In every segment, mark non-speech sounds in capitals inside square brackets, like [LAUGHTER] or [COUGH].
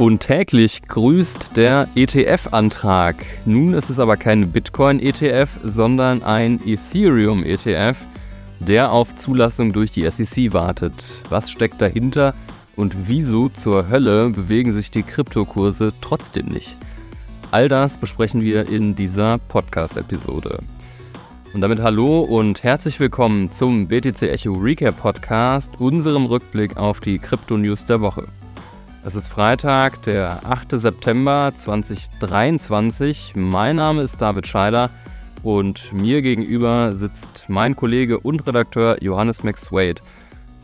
Und täglich grüßt der ETF-Antrag. Nun ist es aber kein Bitcoin-ETF, sondern ein Ethereum-ETF, der auf Zulassung durch die SEC wartet. Was steckt dahinter und wieso zur Hölle bewegen sich die Kryptokurse trotzdem nicht? All das besprechen wir in dieser Podcast-Episode. Und damit hallo und herzlich willkommen zum BTC Echo Recap Podcast, unserem Rückblick auf die Krypto-News der Woche. Es ist Freitag, der 8. September 2023. Mein Name ist David Scheider und mir gegenüber sitzt mein Kollege und Redakteur Johannes McSwade.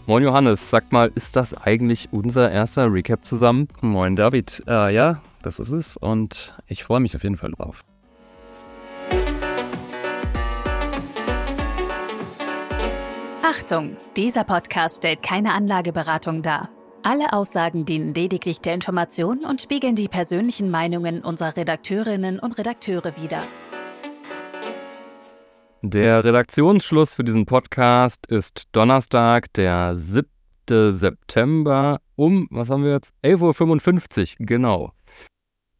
Moin Johannes, sag mal, ist das eigentlich unser erster Recap zusammen? Moin David, äh, ja, das ist es und ich freue mich auf jeden Fall drauf. Achtung, dieser Podcast stellt keine Anlageberatung dar. Alle Aussagen dienen lediglich der Information und spiegeln die persönlichen Meinungen unserer Redakteurinnen und Redakteure wider. Der Redaktionsschluss für diesen Podcast ist Donnerstag, der 7. September um, was haben wir jetzt? 11.55 Uhr, genau.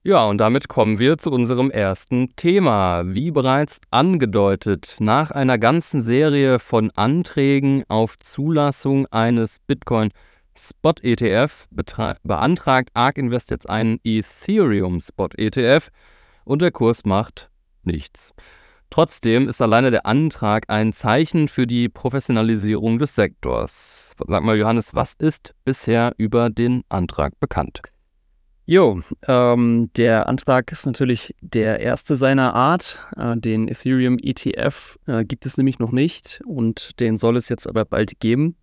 Ja, und damit kommen wir zu unserem ersten Thema. Wie bereits angedeutet, nach einer ganzen Serie von Anträgen auf Zulassung eines Bitcoin- Spot ETF beantragt ARK Invest jetzt einen Ethereum Spot ETF und der Kurs macht nichts. Trotzdem ist alleine der Antrag ein Zeichen für die Professionalisierung des Sektors. Sag mal, Johannes, was ist bisher über den Antrag bekannt? Jo, ähm, der Antrag ist natürlich der erste seiner Art. Äh, den Ethereum ETF äh, gibt es nämlich noch nicht und den soll es jetzt aber bald geben.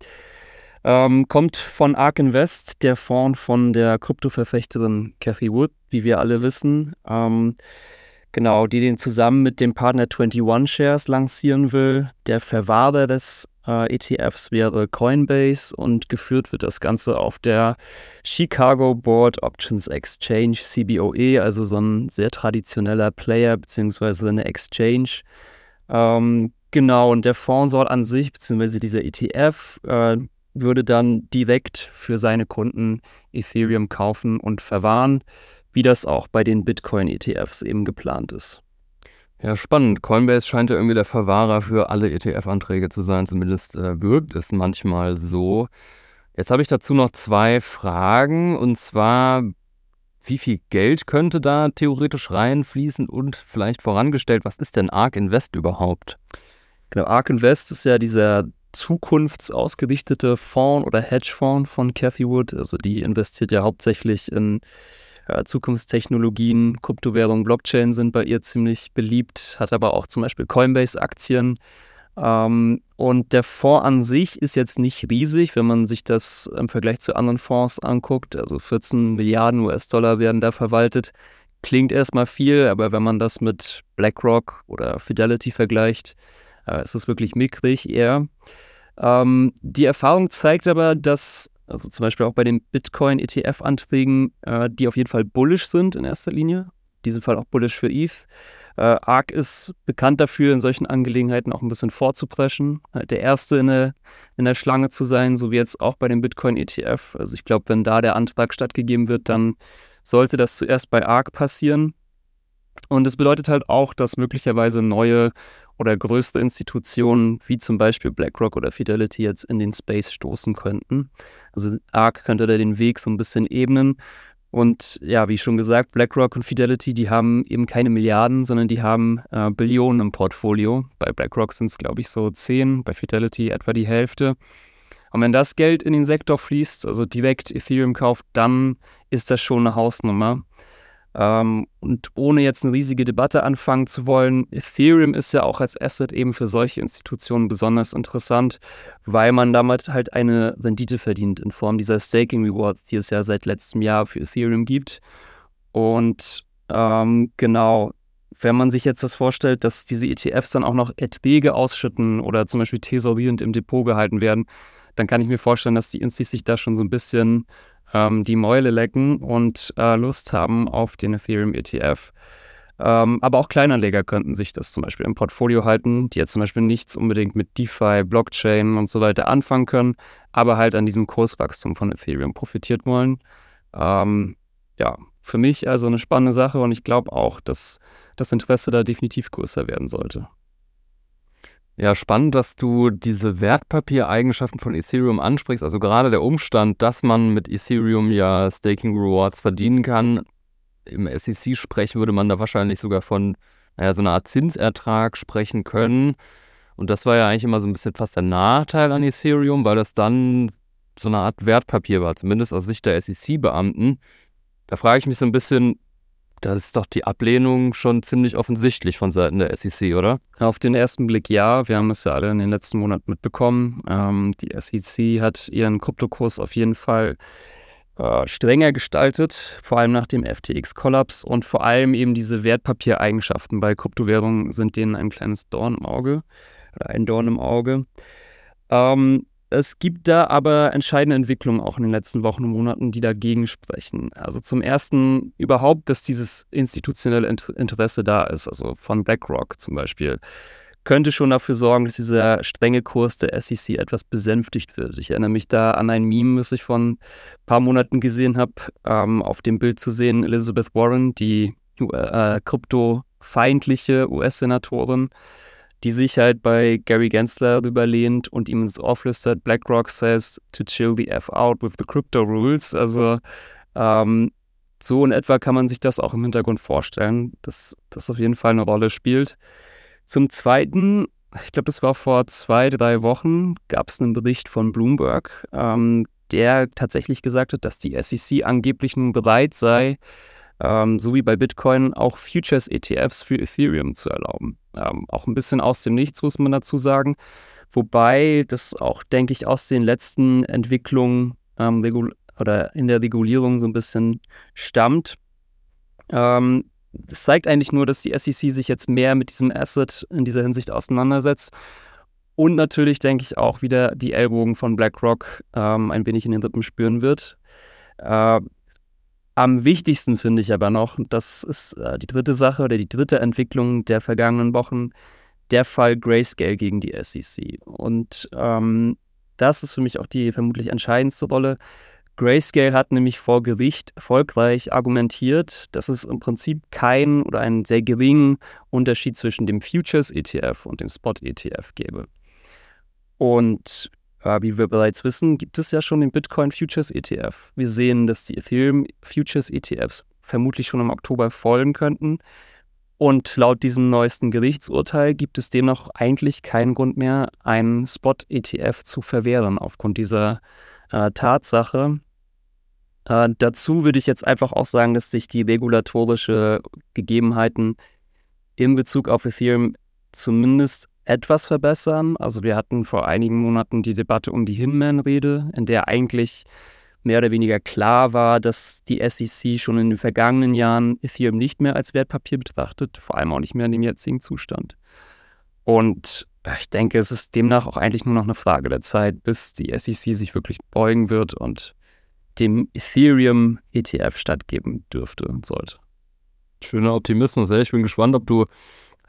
Ähm, kommt von Ark Invest, der Fonds von der Kryptoverfechterin Cathy Wood, wie wir alle wissen. Ähm, genau, die den zusammen mit dem Partner 21 Shares lancieren will. Der Verwahrer des äh, ETFs wäre Coinbase und geführt wird das Ganze auf der Chicago Board Options Exchange, CBOE, also so ein sehr traditioneller Player beziehungsweise eine Exchange. Ähm, genau, und der Fonds soll an sich, beziehungsweise dieser ETF, äh, würde dann direkt für seine Kunden Ethereum kaufen und verwahren, wie das auch bei den Bitcoin-ETFs eben geplant ist. Ja, spannend. Coinbase scheint ja irgendwie der Verwahrer für alle ETF-Anträge zu sein, zumindest äh, wirkt es manchmal so. Jetzt habe ich dazu noch zwei Fragen und zwar, wie viel Geld könnte da theoretisch reinfließen und vielleicht vorangestellt, was ist denn ARK Invest überhaupt? Genau, ARK Invest ist ja dieser zukunftsausgerichtete Fonds oder Hedgefonds von Cathy Wood. Also die investiert ja hauptsächlich in äh, Zukunftstechnologien, Kryptowährungen, Blockchain sind bei ihr ziemlich beliebt, hat aber auch zum Beispiel Coinbase-Aktien. Ähm, und der Fonds an sich ist jetzt nicht riesig, wenn man sich das im Vergleich zu anderen Fonds anguckt. Also 14 Milliarden US-Dollar werden da verwaltet. Klingt erstmal viel, aber wenn man das mit BlackRock oder Fidelity vergleicht, es ist wirklich mickrig eher. Ähm, die Erfahrung zeigt aber, dass, also zum Beispiel auch bei den Bitcoin-ETF-Anträgen, äh, die auf jeden Fall bullish sind in erster Linie, in diesem Fall auch bullish für ETH. Äh, ARK ist bekannt dafür, in solchen Angelegenheiten auch ein bisschen vorzupreschen, halt der Erste in der, in der Schlange zu sein, so wie jetzt auch bei dem Bitcoin-ETF. Also ich glaube, wenn da der Antrag stattgegeben wird, dann sollte das zuerst bei ARK passieren. Und es bedeutet halt auch, dass möglicherweise neue oder größere Institutionen wie zum Beispiel BlackRock oder Fidelity jetzt in den Space stoßen könnten. Also ARK könnte da den Weg so ein bisschen ebnen. Und ja, wie schon gesagt, BlackRock und Fidelity, die haben eben keine Milliarden, sondern die haben äh, Billionen im Portfolio. Bei BlackRock sind es, glaube ich, so zehn, bei Fidelity etwa die Hälfte. Und wenn das Geld in den Sektor fließt, also direkt Ethereum kauft, dann ist das schon eine Hausnummer. Ähm, und ohne jetzt eine riesige Debatte anfangen zu wollen, Ethereum ist ja auch als Asset eben für solche Institutionen besonders interessant, weil man damit halt eine Rendite verdient in Form dieser Staking Rewards, die es ja seit letztem Jahr für Ethereum gibt. Und ähm, genau, wenn man sich jetzt das vorstellt, dass diese ETFs dann auch noch Erträge ausschütten oder zum Beispiel thesaurierend im Depot gehalten werden, dann kann ich mir vorstellen, dass die Instis sich da schon so ein bisschen ähm, die Mäule lecken und äh, Lust haben auf den Ethereum ETF. Ähm, aber auch Kleinanleger könnten sich das zum Beispiel im Portfolio halten, die jetzt zum Beispiel nichts unbedingt mit DeFi, Blockchain und so weiter anfangen können, aber halt an diesem Kurswachstum von Ethereum profitiert wollen. Ähm, ja, für mich also eine spannende Sache und ich glaube auch, dass das Interesse da definitiv größer werden sollte. Ja, spannend, dass du diese Wertpapiereigenschaften von Ethereum ansprichst. Also gerade der Umstand, dass man mit Ethereum ja Staking Rewards verdienen kann. Im SEC-Sprech würde man da wahrscheinlich sogar von naja, so einer Art Zinsertrag sprechen können. Und das war ja eigentlich immer so ein bisschen fast der Nachteil an Ethereum, weil das dann so eine Art Wertpapier war, zumindest aus Sicht der SEC-Beamten. Da frage ich mich so ein bisschen, da ist doch die Ablehnung schon ziemlich offensichtlich von Seiten der SEC, oder? Auf den ersten Blick ja. Wir haben es ja alle in den letzten Monaten mitbekommen. Ähm, die SEC hat ihren Kryptokurs auf jeden Fall äh, strenger gestaltet, vor allem nach dem FTX-Kollaps und vor allem eben diese Wertpapiereigenschaften bei Kryptowährungen sind denen ein kleines Dorn im Auge oder ein Dorn im Auge. Ähm, es gibt da aber entscheidende Entwicklungen auch in den letzten Wochen und Monaten, die dagegen sprechen. Also zum ersten überhaupt, dass dieses institutionelle Interesse da ist, also von BlackRock zum Beispiel, könnte schon dafür sorgen, dass dieser strenge Kurs der SEC etwas besänftigt wird. Ich erinnere mich da an ein Meme, das ich vor ein paar Monaten gesehen habe, ähm, auf dem Bild zu sehen, Elizabeth Warren, die äh, kryptofeindliche US-Senatorin, die sich halt bei Gary Gensler überlehnt und ihm ins Ohr flüstert, BlackRock says to chill the F out with the crypto rules. Also ähm, so in etwa kann man sich das auch im Hintergrund vorstellen, dass das auf jeden Fall eine Rolle spielt. Zum Zweiten, ich glaube, das war vor zwei, drei Wochen, gab es einen Bericht von Bloomberg, ähm, der tatsächlich gesagt hat, dass die SEC angeblich nun bereit sei, ähm, so wie bei Bitcoin auch Futures-ETFs für Ethereum zu erlauben. Ähm, auch ein bisschen aus dem Nichts, muss man dazu sagen. Wobei das auch, denke ich, aus den letzten Entwicklungen ähm, oder in der Regulierung so ein bisschen stammt. Ähm, das zeigt eigentlich nur, dass die SEC sich jetzt mehr mit diesem Asset in dieser Hinsicht auseinandersetzt. Und natürlich denke ich auch wieder die Ellbogen von BlackRock ähm, ein wenig in den Rippen spüren wird. Äh, am wichtigsten finde ich aber noch, das ist äh, die dritte Sache oder die dritte Entwicklung der vergangenen Wochen, der Fall Grayscale gegen die SEC. Und ähm, das ist für mich auch die vermutlich entscheidendste Rolle. Grayscale hat nämlich vor Gericht erfolgreich argumentiert, dass es im Prinzip keinen oder einen sehr geringen Unterschied zwischen dem Futures ETF und dem Spot ETF gäbe. Und wie wir bereits wissen, gibt es ja schon den Bitcoin Futures ETF. Wir sehen, dass die Ethereum Futures ETFs vermutlich schon im Oktober folgen könnten. Und laut diesem neuesten Gerichtsurteil gibt es demnach eigentlich keinen Grund mehr, einen Spot-ETF zu verwehren aufgrund dieser äh, Tatsache. Äh, dazu würde ich jetzt einfach auch sagen, dass sich die regulatorische Gegebenheiten in Bezug auf Ethereum zumindest etwas verbessern. Also wir hatten vor einigen Monaten die Debatte um die Hinman-Rede, in der eigentlich mehr oder weniger klar war, dass die SEC schon in den vergangenen Jahren Ethereum nicht mehr als Wertpapier betrachtet, vor allem auch nicht mehr in dem jetzigen Zustand. Und ich denke, es ist demnach auch eigentlich nur noch eine Frage der Zeit, bis die SEC sich wirklich beugen wird und dem Ethereum ETF stattgeben dürfte und sollte. Schöner Optimismus. Ich bin gespannt, ob du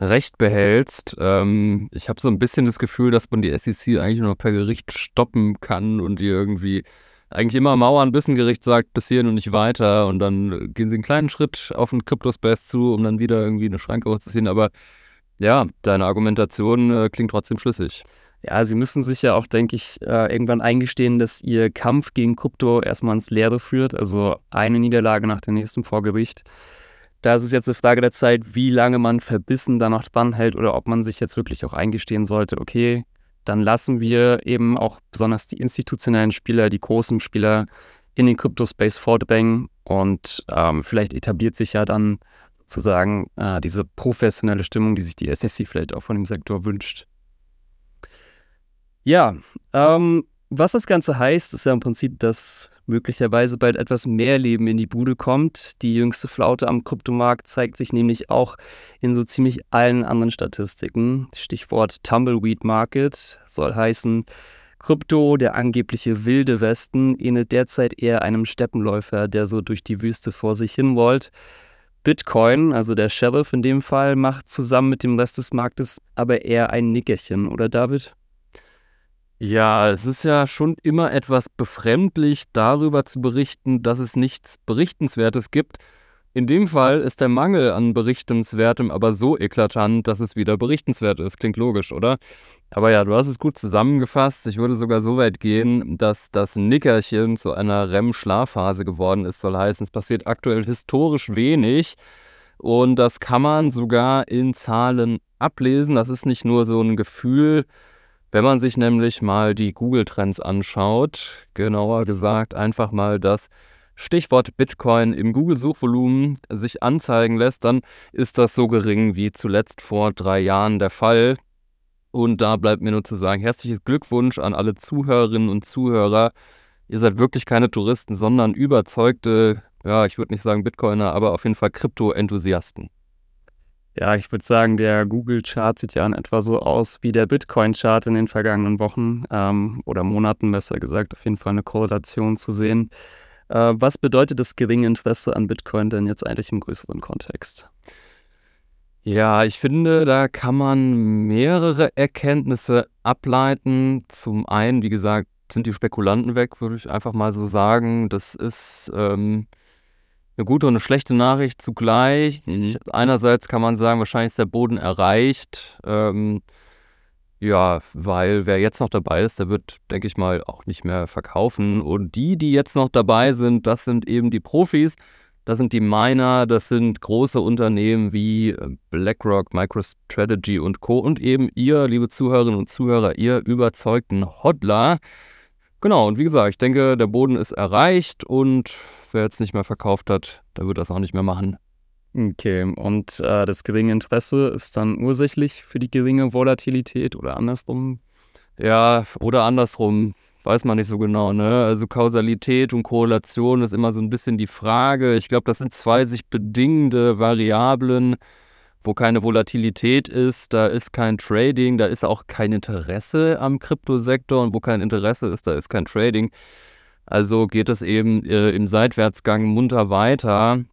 recht behältst. Ähm, ich habe so ein bisschen das Gefühl, dass man die SEC eigentlich nur noch per Gericht stoppen kann und die irgendwie eigentlich immer mauern, bis ein Gericht sagt, bis hierhin und nicht weiter. Und dann gehen sie einen kleinen Schritt auf den Cryptospace zu, um dann wieder irgendwie eine Schranke hochzuziehen. Aber ja, deine Argumentation äh, klingt trotzdem schlüssig. Ja, sie müssen sich ja auch, denke ich, äh, irgendwann eingestehen, dass ihr Kampf gegen Krypto erstmal ins Leere führt. Also eine Niederlage nach der nächsten vor Gericht. Da ist es jetzt eine Frage der Zeit, wie lange man verbissen da noch dran hält oder ob man sich jetzt wirklich auch eingestehen sollte, okay, dann lassen wir eben auch besonders die institutionellen Spieler, die großen Spieler in den Crypto-Space vordrängen und ähm, vielleicht etabliert sich ja dann sozusagen äh, diese professionelle Stimmung, die sich die SEC vielleicht auch von dem Sektor wünscht. Ja, ähm, was das Ganze heißt, ist ja im Prinzip, dass möglicherweise bald etwas mehr Leben in die Bude kommt. Die jüngste Flaute am Kryptomarkt zeigt sich nämlich auch in so ziemlich allen anderen Statistiken. Stichwort Tumbleweed Market soll heißen, Krypto, der angebliche wilde Westen, ähnelt derzeit eher einem Steppenläufer, der so durch die Wüste vor sich hin wollt. Bitcoin, also der Sheriff in dem Fall, macht zusammen mit dem Rest des Marktes aber eher ein Nickerchen, oder David? Ja, es ist ja schon immer etwas befremdlich, darüber zu berichten, dass es nichts Berichtenswertes gibt. In dem Fall ist der Mangel an Berichtenswertem aber so eklatant, dass es wieder berichtenswert ist. Klingt logisch, oder? Aber ja, du hast es gut zusammengefasst. Ich würde sogar so weit gehen, dass das Nickerchen zu einer REM-Schlafphase geworden ist, soll heißen, es passiert aktuell historisch wenig. Und das kann man sogar in Zahlen ablesen. Das ist nicht nur so ein Gefühl, wenn man sich nämlich mal die Google-Trends anschaut, genauer gesagt einfach mal das Stichwort Bitcoin im Google-Suchvolumen sich anzeigen lässt, dann ist das so gering wie zuletzt vor drei Jahren der Fall. Und da bleibt mir nur zu sagen, herzliches Glückwunsch an alle Zuhörerinnen und Zuhörer. Ihr seid wirklich keine Touristen, sondern überzeugte, ja, ich würde nicht sagen Bitcoiner, aber auf jeden Fall Krypto-Enthusiasten. Ja, ich würde sagen, der Google-Chart sieht ja in etwa so aus wie der Bitcoin-Chart in den vergangenen Wochen ähm, oder Monaten, besser gesagt, auf jeden Fall eine Korrelation zu sehen. Äh, was bedeutet das geringe Interesse an Bitcoin denn jetzt eigentlich im größeren Kontext? Ja, ich finde, da kann man mehrere Erkenntnisse ableiten. Zum einen, wie gesagt, sind die Spekulanten weg, würde ich einfach mal so sagen. Das ist ähm, eine gute und eine schlechte Nachricht zugleich. Mhm. Einerseits kann man sagen, wahrscheinlich ist der Boden erreicht. Ähm, ja, weil wer jetzt noch dabei ist, der wird, denke ich mal, auch nicht mehr verkaufen. Und die, die jetzt noch dabei sind, das sind eben die Profis. Das sind die Miner, das sind große Unternehmen wie äh, BlackRock, MicroStrategy und Co. Und eben ihr, liebe Zuhörerinnen und Zuhörer, ihr überzeugten Hodler. Genau, und wie gesagt, ich denke, der Boden ist erreicht und wer jetzt nicht mehr verkauft hat, der wird das auch nicht mehr machen. Okay, und äh, das geringe Interesse ist dann ursächlich für die geringe Volatilität oder andersrum? Ja, oder andersrum, weiß man nicht so genau. Ne? Also Kausalität und Korrelation ist immer so ein bisschen die Frage. Ich glaube, das sind zwei sich bedingende Variablen wo keine Volatilität ist, da ist kein Trading, da ist auch kein Interesse am Kryptosektor und wo kein Interesse ist, da ist kein Trading. Also geht es eben äh, im Seitwärtsgang munter weiter.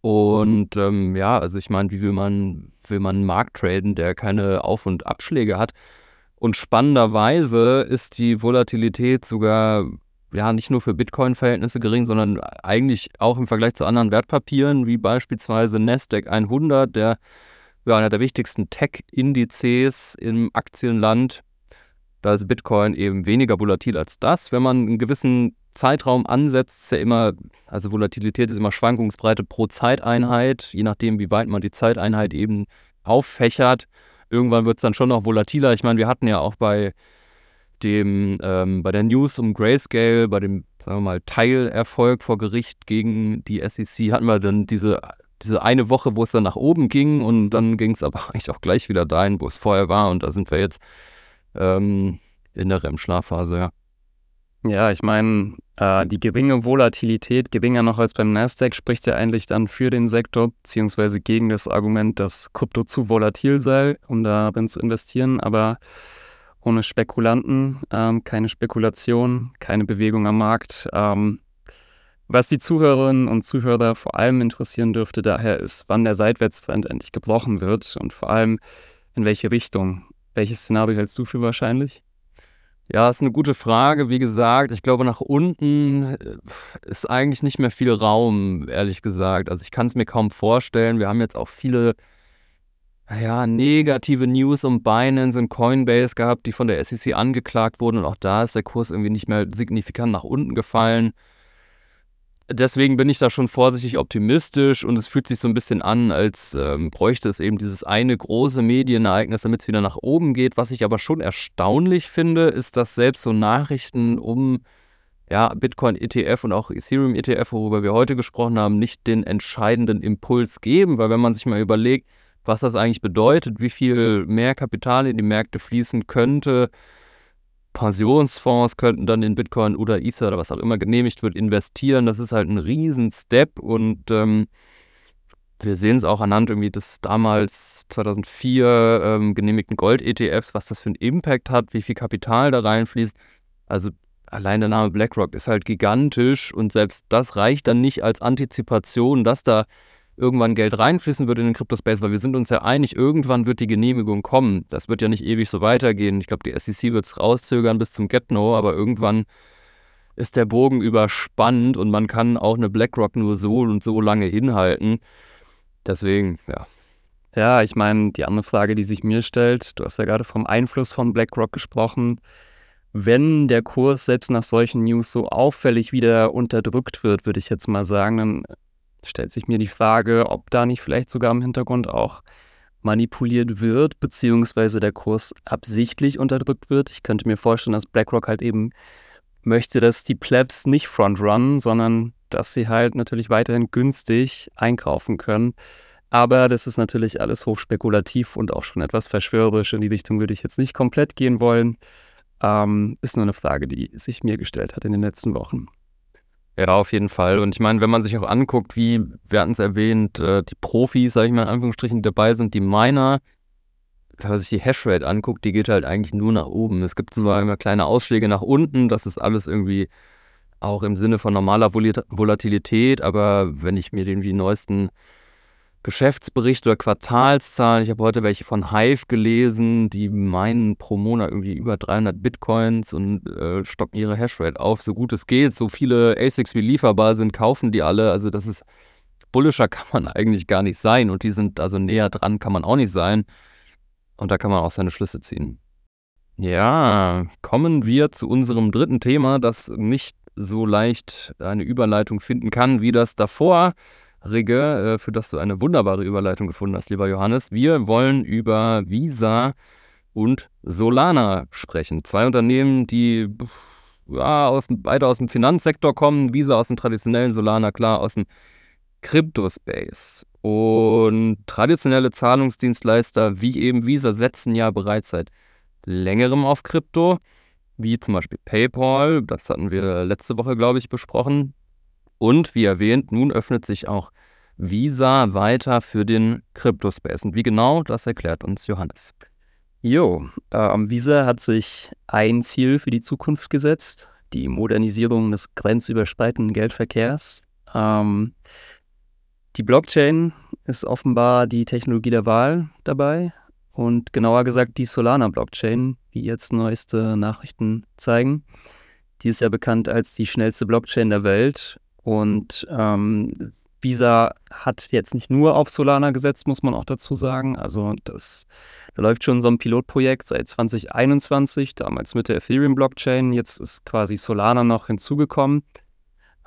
Und ähm, ja, also ich meine, wie will man, will man einen Markt traden, der keine Auf- und Abschläge hat? Und spannenderweise ist die Volatilität sogar ja nicht nur für Bitcoin-Verhältnisse gering, sondern eigentlich auch im Vergleich zu anderen Wertpapieren, wie beispielsweise Nasdaq 100, der ja, einer der wichtigsten Tech-Indizes im Aktienland. Da ist Bitcoin eben weniger volatil als das. Wenn man einen gewissen Zeitraum ansetzt, ist ja immer, also Volatilität ist immer Schwankungsbreite pro Zeiteinheit, je nachdem, wie weit man die Zeiteinheit eben auffächert. Irgendwann wird es dann schon noch volatiler. Ich meine, wir hatten ja auch bei dem, ähm, bei der News um Grayscale, bei dem, sagen wir mal, Teilerfolg vor Gericht gegen die SEC, hatten wir dann diese, diese eine Woche, wo es dann nach oben ging und dann ging es aber [LAUGHS] eigentlich auch gleich wieder dahin, wo es vorher war und da sind wir jetzt ähm, in der REM-Schlafphase, ja. Ja, ich meine, äh, die geringe Volatilität, geringer noch als beim Nasdaq, spricht ja eigentlich dann für den Sektor, beziehungsweise gegen das Argument, dass Krypto zu volatil sei, um darin zu investieren. Aber ohne Spekulanten, ähm, keine Spekulation, keine Bewegung am Markt. Ähm, was die Zuhörerinnen und Zuhörer vor allem interessieren dürfte daher ist, wann der Seitwärtstrend endlich gebrochen wird und vor allem in welche Richtung. Welches Szenario hältst du für wahrscheinlich? Ja, ist eine gute Frage. Wie gesagt, ich glaube, nach unten äh, ist eigentlich nicht mehr viel Raum, ehrlich gesagt. Also ich kann es mir kaum vorstellen. Wir haben jetzt auch viele ja, negative News um Binance und Coinbase gehabt, die von der SEC angeklagt wurden und auch da ist der Kurs irgendwie nicht mehr signifikant nach unten gefallen. Deswegen bin ich da schon vorsichtig optimistisch und es fühlt sich so ein bisschen an, als ähm, bräuchte es eben dieses eine große Medienereignis, damit es wieder nach oben geht. Was ich aber schon erstaunlich finde, ist, dass selbst so Nachrichten um ja, Bitcoin ETF und auch Ethereum ETF, worüber wir heute gesprochen haben, nicht den entscheidenden Impuls geben, weil wenn man sich mal überlegt, was das eigentlich bedeutet, wie viel mehr Kapital in die Märkte fließen könnte. Pensionsfonds könnten dann in Bitcoin oder Ether oder was auch immer genehmigt wird, investieren. Das ist halt ein Riesen-Step und ähm, wir sehen es auch anhand irgendwie des damals 2004 ähm, genehmigten Gold-ETFs, was das für einen Impact hat, wie viel Kapital da reinfließt. Also allein der Name BlackRock ist halt gigantisch und selbst das reicht dann nicht als Antizipation, dass da irgendwann Geld reinfließen wird in den Crypto-Space, weil wir sind uns ja einig, irgendwann wird die Genehmigung kommen. Das wird ja nicht ewig so weitergehen. Ich glaube, die SEC wird es rauszögern bis zum Get-No, aber irgendwann ist der Bogen überspannt und man kann auch eine BlackRock nur so und so lange hinhalten. Deswegen, ja. Ja, ich meine, die andere Frage, die sich mir stellt, du hast ja gerade vom Einfluss von BlackRock gesprochen. Wenn der Kurs selbst nach solchen News so auffällig wieder unterdrückt wird, würde ich jetzt mal sagen, dann stellt sich mir die Frage, ob da nicht vielleicht sogar im Hintergrund auch manipuliert wird, beziehungsweise der Kurs absichtlich unterdrückt wird. Ich könnte mir vorstellen, dass BlackRock halt eben möchte, dass die Plebs nicht frontrunnen, sondern dass sie halt natürlich weiterhin günstig einkaufen können. Aber das ist natürlich alles hochspekulativ und auch schon etwas verschwörerisch. In die Richtung würde ich jetzt nicht komplett gehen wollen. Ähm, ist nur eine Frage, die sich mir gestellt hat in den letzten Wochen. Ja, auf jeden Fall. Und ich meine, wenn man sich auch anguckt, wie, wir hatten es erwähnt, äh, die Profis, sage ich mal in Anführungsstrichen, die dabei sind, die Miner, wenn man sich die Hashrate anguckt, die geht halt eigentlich nur nach oben. Es gibt zwar immer kleine Ausschläge nach unten, das ist alles irgendwie auch im Sinne von normaler Volatilität, aber wenn ich mir den wie neuesten Geschäftsbericht oder Quartalszahlen. Ich habe heute welche von Hive gelesen, die meinen pro Monat irgendwie über 300 Bitcoins und äh, stocken ihre Hashrate auf, so gut es geht. So viele ASICs wie lieferbar sind, kaufen die alle. Also das ist bullischer [LAUGHS] kann man eigentlich gar nicht sein und die sind also näher dran kann man auch nicht sein. Und da kann man auch seine Schlüsse ziehen. Ja, kommen wir zu unserem dritten Thema, das nicht so leicht eine Überleitung finden kann wie das davor. Rigge, äh, für das du eine wunderbare Überleitung gefunden hast, lieber Johannes. Wir wollen über Visa und Solana sprechen. Zwei Unternehmen, die ja, aus, beide aus dem Finanzsektor kommen. Visa aus dem traditionellen, Solana klar aus dem Crypto-Space. Und traditionelle Zahlungsdienstleister wie eben Visa setzen ja bereits seit längerem auf Krypto, wie zum Beispiel PayPal. Das hatten wir letzte Woche, glaube ich, besprochen. Und wie erwähnt, nun öffnet sich auch Visa weiter für den Cryptospace. Und wie genau, das erklärt uns Johannes. Jo, ähm, Visa hat sich ein Ziel für die Zukunft gesetzt, die Modernisierung des grenzüberschreitenden Geldverkehrs. Ähm, die Blockchain ist offenbar die Technologie der Wahl dabei und genauer gesagt die Solana-Blockchain, wie jetzt neueste Nachrichten zeigen. Die ist ja bekannt als die schnellste Blockchain der Welt und ähm, Visa hat jetzt nicht nur auf Solana gesetzt, muss man auch dazu sagen. Also das, da läuft schon so ein Pilotprojekt seit 2021, damals mit der Ethereum-Blockchain. Jetzt ist quasi Solana noch hinzugekommen.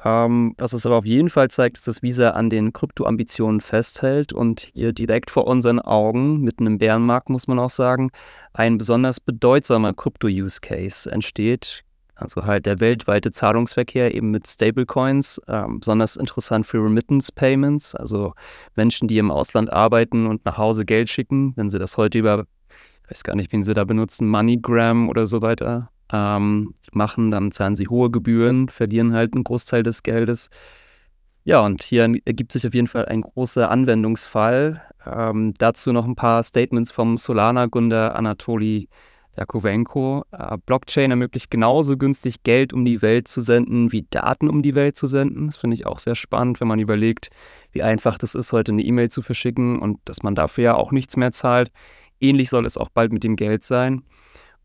Ähm, was es aber auf jeden Fall zeigt, ist, dass Visa an den Krypto-Ambitionen festhält und hier direkt vor unseren Augen, mitten im Bärenmarkt muss man auch sagen, ein besonders bedeutsamer Krypto-Use-Case entsteht, also halt der weltweite Zahlungsverkehr eben mit Stablecoins, ähm, besonders interessant für Remittance Payments, also Menschen, die im Ausland arbeiten und nach Hause Geld schicken, wenn sie das heute über, ich weiß gar nicht, wen sie da benutzen, MoneyGram oder so weiter ähm, machen, dann zahlen sie hohe Gebühren, verlieren halt einen Großteil des Geldes. Ja, und hier ergibt sich auf jeden Fall ein großer Anwendungsfall. Ähm, dazu noch ein paar Statements vom Solana-Gründer Anatoli Jakowenko. Äh, Blockchain ermöglicht genauso günstig Geld um die Welt zu senden, wie Daten um die Welt zu senden. Das finde ich auch sehr spannend, wenn man überlegt, wie einfach das ist, heute eine E-Mail zu verschicken und dass man dafür ja auch nichts mehr zahlt. Ähnlich soll es auch bald mit dem Geld sein.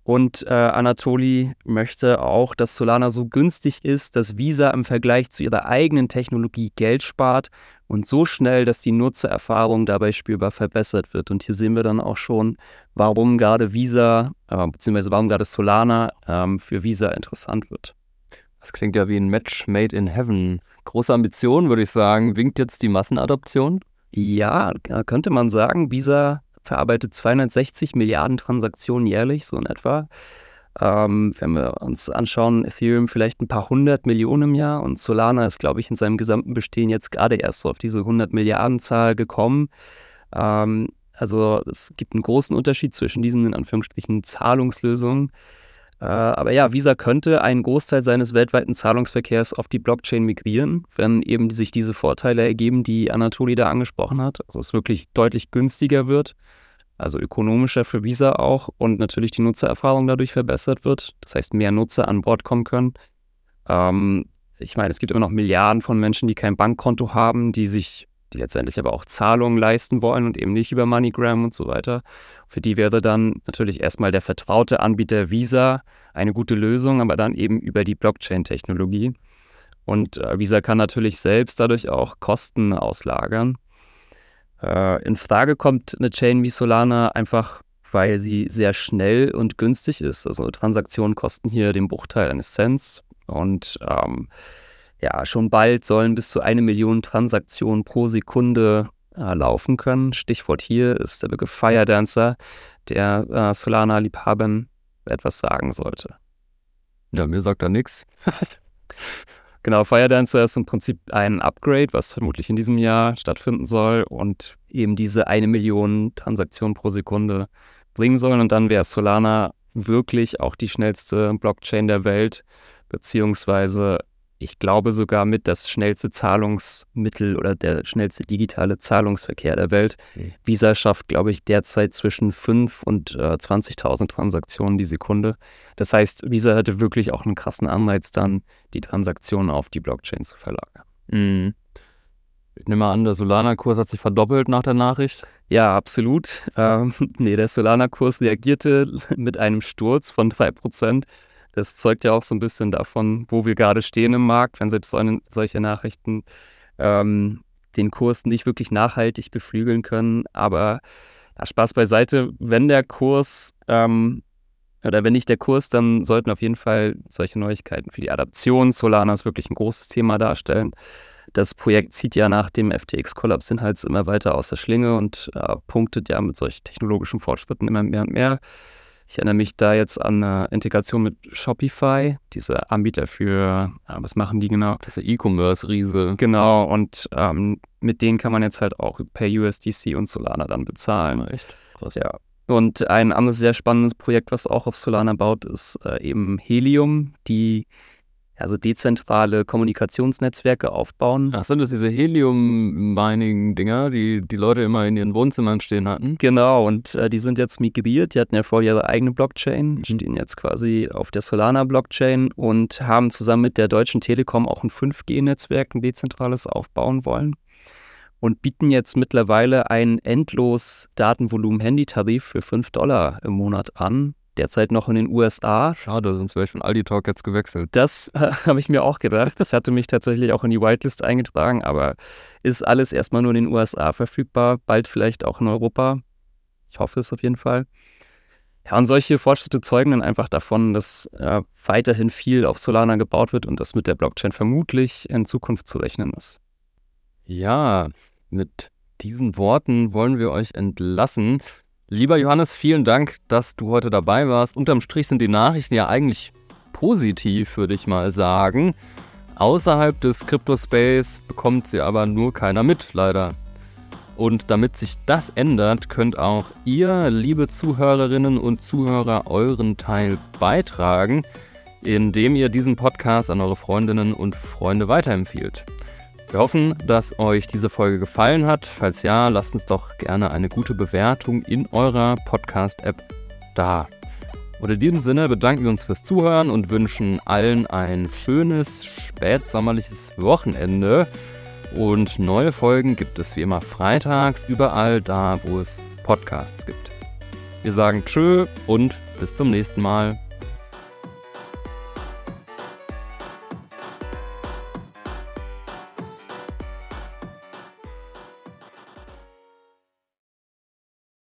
Und äh, Anatoli möchte auch, dass Solana so günstig ist, dass Visa im Vergleich zu ihrer eigenen Technologie Geld spart und so schnell, dass die Nutzererfahrung dabei spürbar verbessert wird. Und hier sehen wir dann auch schon, warum gerade Visa, äh, beziehungsweise warum gerade Solana ähm, für Visa interessant wird. Das klingt ja wie ein Match made in heaven. Große Ambition, würde ich sagen. Winkt jetzt die Massenadoption? Ja, könnte man sagen. Visa verarbeitet 260 Milliarden Transaktionen jährlich, so in etwa. Ähm, wenn wir uns anschauen, Ethereum vielleicht ein paar hundert Millionen im Jahr und Solana ist, glaube ich, in seinem gesamten Bestehen jetzt gerade erst so auf diese 100 Milliarden Zahl gekommen. Ähm, also es gibt einen großen Unterschied zwischen diesen in Anführungsstrichen Zahlungslösungen. Äh, aber ja, Visa könnte einen Großteil seines weltweiten Zahlungsverkehrs auf die Blockchain migrieren, wenn eben sich diese Vorteile ergeben, die Anatoli da angesprochen hat. Also es wirklich deutlich günstiger wird, also ökonomischer für Visa auch und natürlich die Nutzererfahrung dadurch verbessert wird. Das heißt, mehr Nutzer an Bord kommen können. Ähm, ich meine, es gibt immer noch Milliarden von Menschen, die kein Bankkonto haben, die sich die letztendlich aber auch Zahlungen leisten wollen und eben nicht über MoneyGram und so weiter. Für die wäre dann natürlich erstmal der vertraute Anbieter Visa eine gute Lösung, aber dann eben über die Blockchain-Technologie. Und äh, Visa kann natürlich selbst dadurch auch Kosten auslagern. Äh, in Frage kommt eine Chain wie Solana einfach, weil sie sehr schnell und günstig ist. Also Transaktionen kosten hier den Bruchteil eines Cents und ähm, ja, schon bald sollen bis zu eine Million Transaktionen pro Sekunde äh, laufen können. Stichwort hier ist der Begriff Fire Dancer, der äh, Solana-Liebhabern etwas sagen sollte. Ja, mir sagt er nichts. [LAUGHS] Genau, Fire Dancer ist im Prinzip ein Upgrade, was vermutlich in diesem Jahr stattfinden soll und eben diese eine Million Transaktionen pro Sekunde bringen soll. Und dann wäre Solana wirklich auch die schnellste Blockchain der Welt, beziehungsweise ich glaube sogar mit das schnellste Zahlungsmittel oder der schnellste digitale Zahlungsverkehr der Welt. Mhm. Visa schafft, glaube ich, derzeit zwischen 5 und äh, 20.000 Transaktionen die Sekunde. Das heißt, Visa hätte wirklich auch einen krassen Anreiz, dann die Transaktionen auf die Blockchain zu verlagern. Mhm. Ich nehme mal an, der Solana-Kurs hat sich verdoppelt nach der Nachricht. Ja, absolut. Ähm, [LAUGHS] nee, der Solana-Kurs reagierte [LAUGHS] mit einem Sturz von 3%. Das zeugt ja auch so ein bisschen davon, wo wir gerade stehen im Markt, wenn selbst so solche Nachrichten ähm, den Kurs nicht wirklich nachhaltig beflügeln können. Aber ja, Spaß beiseite, wenn der Kurs ähm, oder wenn nicht der Kurs, dann sollten auf jeden Fall solche Neuigkeiten für die Adaption Solanas wirklich ein großes Thema darstellen. Das Projekt zieht ja nach dem FTX-Kollaps Inhalts immer weiter aus der Schlinge und äh, punktet ja mit solchen technologischen Fortschritten immer mehr und mehr. Ich erinnere mich da jetzt an eine Integration mit Shopify, diese Anbieter für, äh, was machen die genau? Das ist E-Commerce-Riese. Genau, und ähm, mit denen kann man jetzt halt auch per USDC und Solana dann bezahlen. Echt? Krass. Ja. Und ein anderes sehr spannendes Projekt, was auch auf Solana baut, ist äh, eben Helium, die also dezentrale Kommunikationsnetzwerke aufbauen. Ach, sind das diese Helium-Mining-Dinger, die die Leute immer in ihren Wohnzimmern stehen hatten? Genau, und äh, die sind jetzt migriert. Die hatten ja vorher ihre eigene Blockchain, mhm. stehen jetzt quasi auf der Solana-Blockchain und haben zusammen mit der Deutschen Telekom auch ein 5G-Netzwerk, ein dezentrales aufbauen wollen. Und bieten jetzt mittlerweile ein endlos Datenvolumen-Handytarif für 5 Dollar im Monat an derzeit noch in den USA. Schade, sonst wäre ich von Aldi Talk jetzt gewechselt. Das [LAUGHS] äh, habe ich mir auch gedacht. Ich hatte mich tatsächlich auch in die Whitelist eingetragen, aber ist alles erstmal nur in den USA verfügbar, bald vielleicht auch in Europa. Ich hoffe es auf jeden Fall. Ja, und solche Fortschritte zeugen dann einfach davon, dass äh, weiterhin viel auf Solana gebaut wird und das mit der Blockchain vermutlich in Zukunft zu rechnen ist. Ja, mit diesen Worten wollen wir euch entlassen. Lieber Johannes, vielen Dank, dass du heute dabei warst. Unterm Strich sind die Nachrichten ja eigentlich positiv, würde ich mal sagen. Außerhalb des Crypto-Space bekommt sie aber nur keiner mit, leider. Und damit sich das ändert, könnt auch ihr, liebe Zuhörerinnen und Zuhörer, euren Teil beitragen, indem ihr diesen Podcast an eure Freundinnen und Freunde weiterempfiehlt. Wir hoffen, dass euch diese Folge gefallen hat. Falls ja, lasst uns doch gerne eine gute Bewertung in eurer Podcast-App da. Und in diesem Sinne bedanken wir uns fürs Zuhören und wünschen allen ein schönes spätsommerliches Wochenende. Und neue Folgen gibt es wie immer freitags überall da, wo es Podcasts gibt. Wir sagen Tschö und bis zum nächsten Mal.